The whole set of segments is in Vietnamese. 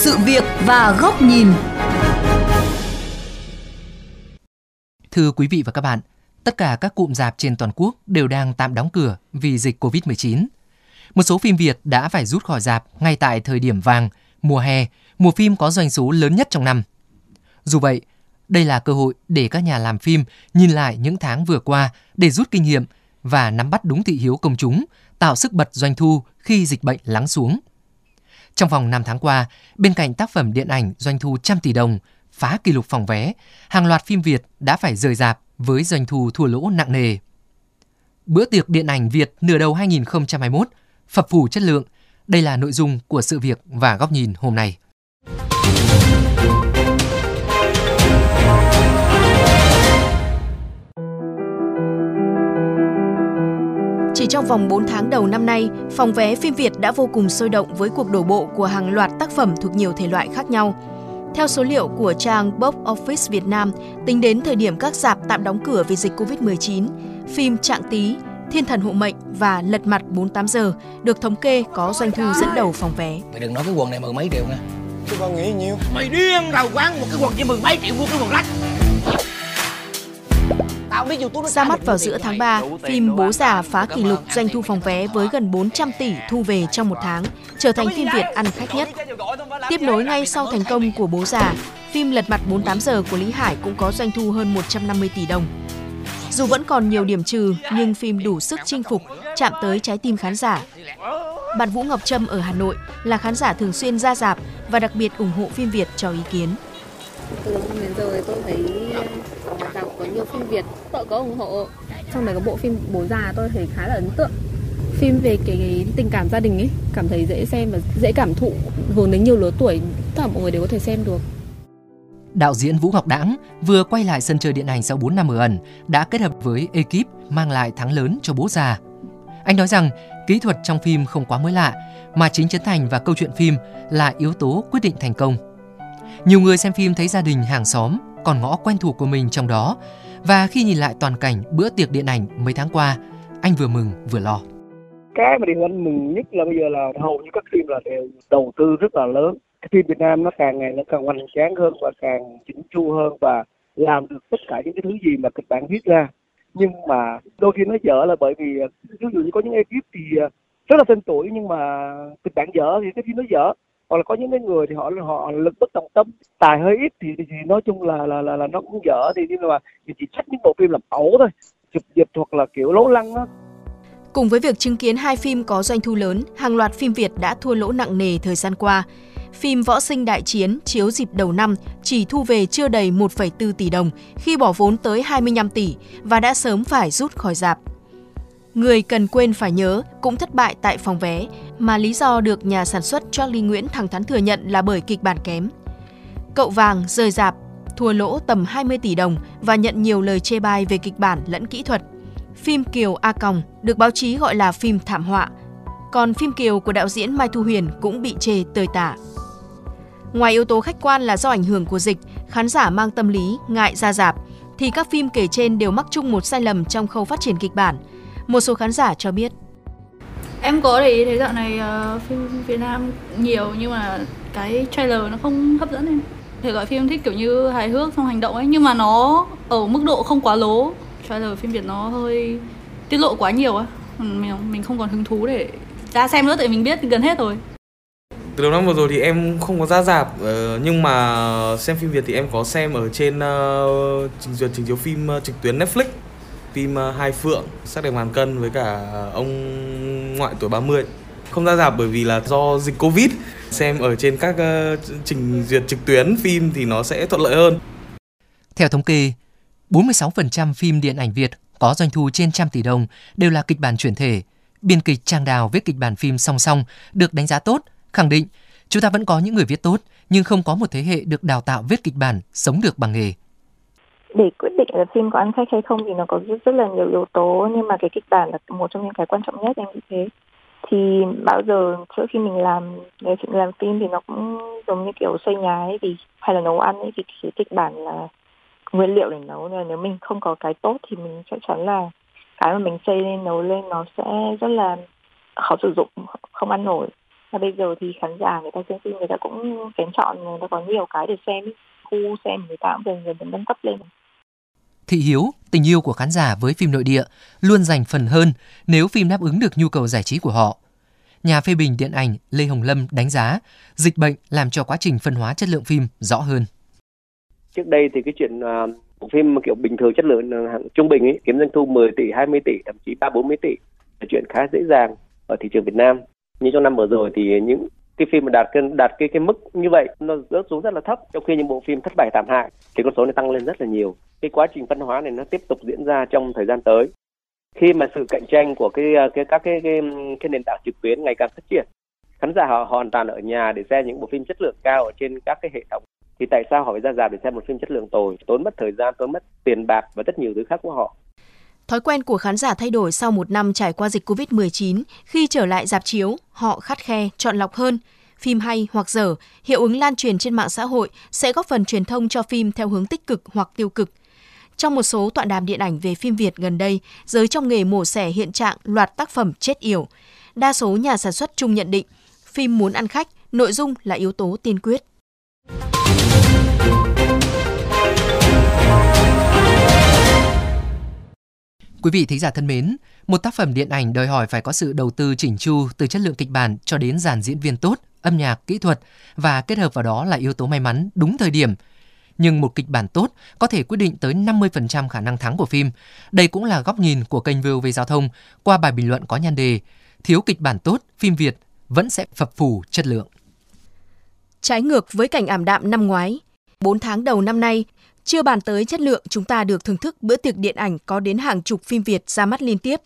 sự việc và góc nhìn. Thưa quý vị và các bạn, tất cả các cụm rạp trên toàn quốc đều đang tạm đóng cửa vì dịch Covid-19. Một số phim Việt đã phải rút khỏi rạp ngay tại thời điểm vàng, mùa hè, mùa phim có doanh số lớn nhất trong năm. Dù vậy, đây là cơ hội để các nhà làm phim nhìn lại những tháng vừa qua để rút kinh nghiệm và nắm bắt đúng thị hiếu công chúng, tạo sức bật doanh thu khi dịch bệnh lắng xuống. Trong vòng 5 tháng qua, bên cạnh tác phẩm điện ảnh doanh thu trăm tỷ đồng, phá kỷ lục phòng vé, hàng loạt phim Việt đã phải rời rạp với doanh thu thua lỗ nặng nề. Bữa tiệc điện ảnh Việt nửa đầu 2021, phập phù chất lượng. Đây là nội dung của sự việc và góc nhìn hôm nay. Chỉ trong vòng 4 tháng đầu năm nay, phòng vé phim Việt đã vô cùng sôi động với cuộc đổ bộ của hàng loạt tác phẩm thuộc nhiều thể loại khác nhau. Theo số liệu của trang Box Office Việt Nam, tính đến thời điểm các dạp tạm đóng cửa vì dịch Covid-19, phim Trạng Tí, Thiên thần hộ mệnh và Lật mặt 48 giờ được thống kê có doanh thu dẫn đầu phòng vé. Mày đừng nói cái quần này mười mấy triệu nha. Chứ con nghĩ nhiêu? Mày điên đầu quán một cái quần chỉ mười mấy triệu mua cái quần lách. Ra mắt vào giữa tháng 3, phim Bố già phá kỷ lục doanh thu phòng vé với gần 400 tỷ thu về trong một tháng, trở thành phim Việt ăn khách nhất. Tiếp nối ngay sau thành công của Bố già, phim Lật mặt 48 giờ của Lý Hải cũng có doanh thu hơn 150 tỷ đồng. Dù vẫn còn nhiều điểm trừ, nhưng phim đủ sức chinh phục, chạm tới trái tim khán giả. Bạn Vũ Ngọc Trâm ở Hà Nội là khán giả thường xuyên ra dạp và đặc biệt ủng hộ phim Việt cho ý kiến. Từ năm đến giờ tôi thấy rạp có nhiều phim Việt, vợ có ủng hộ. Trong đấy có bộ phim Bố già tôi thấy khá là ấn tượng. Phim về cái, cái tình cảm gia đình ấy, cảm thấy dễ xem và dễ cảm thụ, hướng đến nhiều lứa tuổi, tất cả mọi người đều có thể xem được. Đạo diễn Vũ Ngọc Đãng vừa quay lại sân chơi điện ảnh sau 4 năm ở ẩn đã kết hợp với ekip mang lại thắng lớn cho bố già. Anh nói rằng kỹ thuật trong phim không quá mới lạ mà chính chân thành và câu chuyện phim là yếu tố quyết định thành công. Nhiều người xem phim thấy gia đình hàng xóm còn ngõ quen thuộc của mình trong đó. Và khi nhìn lại toàn cảnh bữa tiệc điện ảnh mấy tháng qua, anh vừa mừng vừa lo. Cái mà điều anh mừng nhất là bây giờ là hầu như các phim là đều đầu tư rất là lớn. Cái phim Việt Nam nó càng ngày nó càng hoành tráng hơn và càng chỉnh chu hơn và làm được tất cả những cái thứ gì mà kịch bản viết ra. Nhưng mà đôi khi nó dở là bởi vì ví dụ như có những ekip thì ờ, rất là tên tuổi nhưng mà kịch bản dở thì cái phim nó dở hoặc là có những cái người thì họ họ lực bất tòng tâm tài hơi ít thì, thì nói chung là là là, là nó cũng dở thì nhưng mà thì chỉ trách những bộ phim làm ẩu thôi chụp dịch hoặc là kiểu lố lăng đó Cùng với việc chứng kiến hai phim có doanh thu lớn, hàng loạt phim Việt đã thua lỗ nặng nề thời gian qua phim Võ sinh đại chiến chiếu dịp đầu năm chỉ thu về chưa đầy 1,4 tỷ đồng khi bỏ vốn tới 25 tỷ và đã sớm phải rút khỏi dạp. Người cần quên phải nhớ cũng thất bại tại phòng vé, mà lý do được nhà sản xuất Charlie Nguyễn thẳng thắn thừa nhận là bởi kịch bản kém. Cậu vàng rời dạp, thua lỗ tầm 20 tỷ đồng và nhận nhiều lời chê bai về kịch bản lẫn kỹ thuật. Phim Kiều A Còng được báo chí gọi là phim thảm họa, còn phim Kiều của đạo diễn Mai Thu Huyền cũng bị chê tơi tả. Ngoài yếu tố khách quan là do ảnh hưởng của dịch, khán giả mang tâm lý ngại ra dạp, thì các phim kể trên đều mắc chung một sai lầm trong khâu phát triển kịch bản. Một số khán giả cho biết. Em có để ý thấy dạo này uh, phim Việt Nam nhiều nhưng mà cái trailer nó không hấp dẫn em. Thể loại phim thích kiểu như hài hước xong hành động ấy nhưng mà nó ở mức độ không quá lố. Trailer phim Việt nó hơi tiết lộ quá nhiều á. Mình mình không còn hứng thú để ra xem nữa tại mình biết gần hết rồi từ đầu năm vừa rồi thì em không có ra rạp uh, nhưng mà xem phim Việt thì em có xem ở trên uh, trình duyệt trình chiếu phim trực tuyến Netflix phim ờ, Hai Phượng sắc đẹp ngàn cân với cả ờ, ông ngoại tuổi 30 không ra rạp bởi vì là do dịch Covid xem ở trên các uh, trình duyệt trực tuyến phim thì nó sẽ thuận lợi hơn. Theo thống kê, 46% phim điện ảnh Việt có doanh thu trên trăm tỷ đồng đều là kịch bản chuyển thể. Biên kịch Trang Đào viết kịch bản phim song song được đánh giá tốt khẳng định chúng ta vẫn có những người viết tốt nhưng không có một thế hệ được đào tạo viết kịch bản sống được bằng nghề. Để quyết định là phim có ăn khách hay không thì nó có rất, rất là nhiều yếu tố nhưng mà cái kịch bản là một trong những cái quan trọng nhất em nghĩ thế. Thì bao giờ trước khi mình làm nghề làm phim thì nó cũng giống như kiểu xây nhà ấy thì hay là nấu ăn ấy thì cái kịch bản là nguyên liệu để nấu. Nên nếu mình không có cái tốt thì mình chắc chắn là cái mà mình xây lên nấu lên nó sẽ rất là khó sử dụng không ăn nổi. Và bây giờ thì khán giả người ta xem phim người ta cũng kén chọn người ta có nhiều cái để xem khu xem người ta cũng dần dần nâng cấp lên. Thị hiếu, tình yêu của khán giả với phim nội địa luôn dành phần hơn nếu phim đáp ứng được nhu cầu giải trí của họ. Nhà phê bình điện ảnh Lê Hồng Lâm đánh giá dịch bệnh làm cho quá trình phân hóa chất lượng phim rõ hơn. Trước đây thì cái chuyện uh, phim kiểu bình thường chất lượng uh, trung bình ấy kiếm doanh thu 10 tỷ, 20 tỷ, thậm chí 3 40 tỷ là chuyện khá dễ dàng ở thị trường Việt Nam. Nhưng trong năm vừa rồi thì những cái phim mà đạt cái đạt cái cái mức như vậy nó rớt xuống rất là thấp trong khi những bộ phim thất bại tạm hại thì con số này tăng lên rất là nhiều cái quá trình phân hóa này nó tiếp tục diễn ra trong thời gian tới khi mà sự cạnh tranh của cái ờ, cái các cái cái, cái nền tảng trực tuyến ngày càng phát triển khán giả họ hoàn toàn ở nhà để xem những bộ phim chất lượng cao ở trên các cái hệ thống thì tại sao họ phải ra rạp để xem một phim chất lượng tồi tốn mất thời gian tốn mất tiền bạc và rất nhiều thứ khác của họ Thói quen của khán giả thay đổi sau một năm trải qua dịch Covid-19, khi trở lại dạp chiếu, họ khắt khe, chọn lọc hơn. Phim hay hoặc dở, hiệu ứng lan truyền trên mạng xã hội sẽ góp phần truyền thông cho phim theo hướng tích cực hoặc tiêu cực. Trong một số tọa đàm điện ảnh về phim Việt gần đây, giới trong nghề mổ xẻ hiện trạng loạt tác phẩm chết yểu. Đa số nhà sản xuất chung nhận định, phim muốn ăn khách, nội dung là yếu tố tiên quyết. Quý vị thính giả thân mến, một tác phẩm điện ảnh đòi hỏi phải có sự đầu tư chỉnh chu từ chất lượng kịch bản cho đến dàn diễn viên tốt, âm nhạc, kỹ thuật và kết hợp vào đó là yếu tố may mắn đúng thời điểm. Nhưng một kịch bản tốt có thể quyết định tới 50% khả năng thắng của phim. Đây cũng là góc nhìn của kênh VOV Giao thông qua bài bình luận có nhan đề Thiếu kịch bản tốt, phim Việt vẫn sẽ phập phù chất lượng. Trái ngược với cảnh ảm đạm năm ngoái, 4 tháng đầu năm nay, chưa bàn tới chất lượng, chúng ta được thưởng thức bữa tiệc điện ảnh có đến hàng chục phim Việt ra mắt liên tiếp.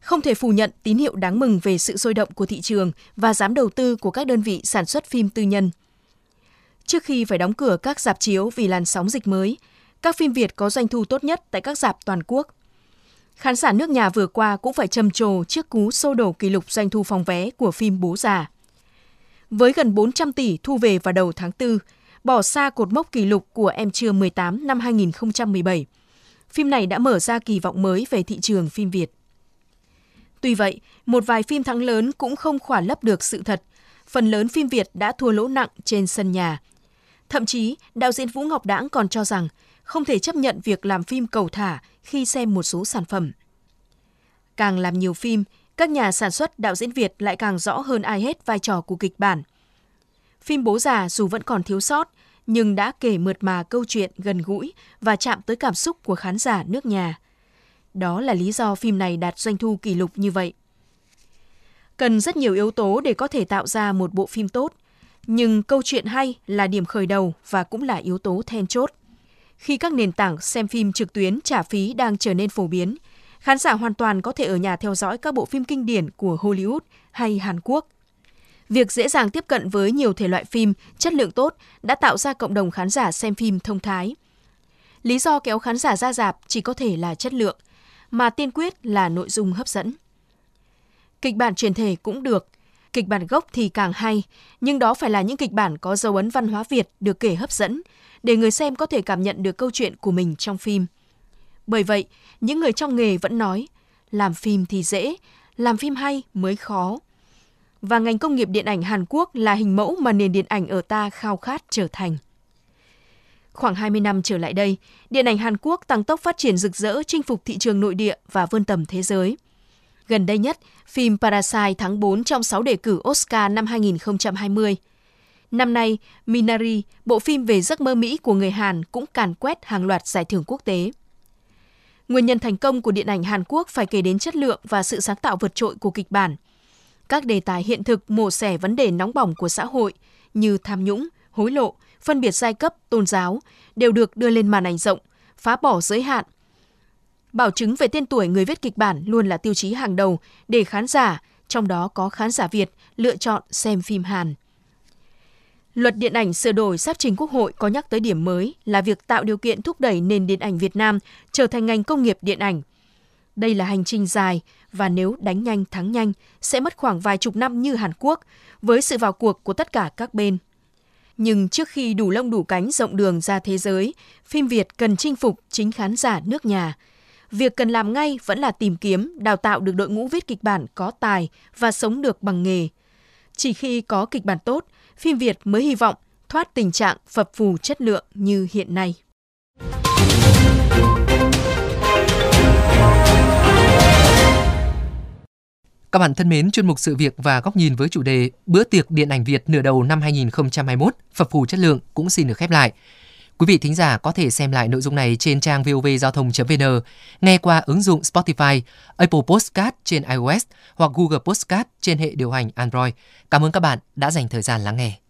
Không thể phủ nhận tín hiệu đáng mừng về sự sôi động của thị trường và dám đầu tư của các đơn vị sản xuất phim tư nhân. Trước khi phải đóng cửa các dạp chiếu vì làn sóng dịch mới, các phim Việt có doanh thu tốt nhất tại các dạp toàn quốc. Khán giả nước nhà vừa qua cũng phải trầm trồ trước cú xô đổ kỷ lục doanh thu phòng vé của phim Bố già. Với gần 400 tỷ thu về vào đầu tháng 4, bỏ xa cột mốc kỷ lục của Em chưa 18 năm 2017. Phim này đã mở ra kỳ vọng mới về thị trường phim Việt. Tuy vậy, một vài phim thắng lớn cũng không khỏa lấp được sự thật. Phần lớn phim Việt đã thua lỗ nặng trên sân nhà. Thậm chí, đạo diễn Vũ Ngọc Đãng còn cho rằng không thể chấp nhận việc làm phim cầu thả khi xem một số sản phẩm. Càng làm nhiều phim, các nhà sản xuất đạo diễn Việt lại càng rõ hơn ai hết vai trò của kịch bản – Phim Bố già dù vẫn còn thiếu sót, nhưng đã kể mượt mà câu chuyện gần gũi và chạm tới cảm xúc của khán giả nước nhà. Đó là lý do phim này đạt doanh thu kỷ lục như vậy. Cần rất nhiều yếu tố để có thể tạo ra một bộ phim tốt, nhưng câu chuyện hay là điểm khởi đầu và cũng là yếu tố then chốt. Khi các nền tảng xem phim trực tuyến trả phí đang trở nên phổ biến, khán giả hoàn toàn có thể ở nhà theo dõi các bộ phim kinh điển của Hollywood hay Hàn Quốc Việc dễ dàng tiếp cận với nhiều thể loại phim chất lượng tốt đã tạo ra cộng đồng khán giả xem phim thông thái. Lý do kéo khán giả ra dạp chỉ có thể là chất lượng, mà tiên quyết là nội dung hấp dẫn. Kịch bản truyền thể cũng được, kịch bản gốc thì càng hay, nhưng đó phải là những kịch bản có dấu ấn văn hóa Việt được kể hấp dẫn, để người xem có thể cảm nhận được câu chuyện của mình trong phim. Bởi vậy, những người trong nghề vẫn nói, làm phim thì dễ, làm phim hay mới khó và ngành công nghiệp điện ảnh Hàn Quốc là hình mẫu mà nền điện ảnh ở ta khao khát trở thành. Khoảng 20 năm trở lại đây, điện ảnh Hàn Quốc tăng tốc phát triển rực rỡ chinh phục thị trường nội địa và vươn tầm thế giới. Gần đây nhất, phim Parasite thắng 4 trong 6 đề cử Oscar năm 2020. Năm nay, Minari, bộ phim về giấc mơ Mỹ của người Hàn cũng càn quét hàng loạt giải thưởng quốc tế. Nguyên nhân thành công của điện ảnh Hàn Quốc phải kể đến chất lượng và sự sáng tạo vượt trội của kịch bản – các đề tài hiện thực mổ xẻ vấn đề nóng bỏng của xã hội như tham nhũng, hối lộ, phân biệt giai cấp, tôn giáo đều được đưa lên màn ảnh rộng, phá bỏ giới hạn. Bảo chứng về tên tuổi người viết kịch bản luôn là tiêu chí hàng đầu để khán giả, trong đó có khán giả Việt, lựa chọn xem phim Hàn. Luật điện ảnh sửa đổi sắp trình Quốc hội có nhắc tới điểm mới là việc tạo điều kiện thúc đẩy nền điện ảnh Việt Nam trở thành ngành công nghiệp điện ảnh – đây là hành trình dài và nếu đánh nhanh thắng nhanh sẽ mất khoảng vài chục năm như Hàn Quốc với sự vào cuộc của tất cả các bên. Nhưng trước khi đủ lông đủ cánh rộng đường ra thế giới, phim Việt cần chinh phục chính khán giả nước nhà. Việc cần làm ngay vẫn là tìm kiếm, đào tạo được đội ngũ viết kịch bản có tài và sống được bằng nghề. Chỉ khi có kịch bản tốt, phim Việt mới hy vọng thoát tình trạng phập phù chất lượng như hiện nay. Các bạn thân mến, chuyên mục sự việc và góc nhìn với chủ đề Bữa tiệc điện ảnh Việt nửa đầu năm 2021 phập phù chất lượng cũng xin được khép lại. Quý vị thính giả có thể xem lại nội dung này trên trang vovgiao thông.vn, nghe qua ứng dụng Spotify, Apple Podcast trên iOS hoặc Google Podcast trên hệ điều hành Android. Cảm ơn các bạn đã dành thời gian lắng nghe.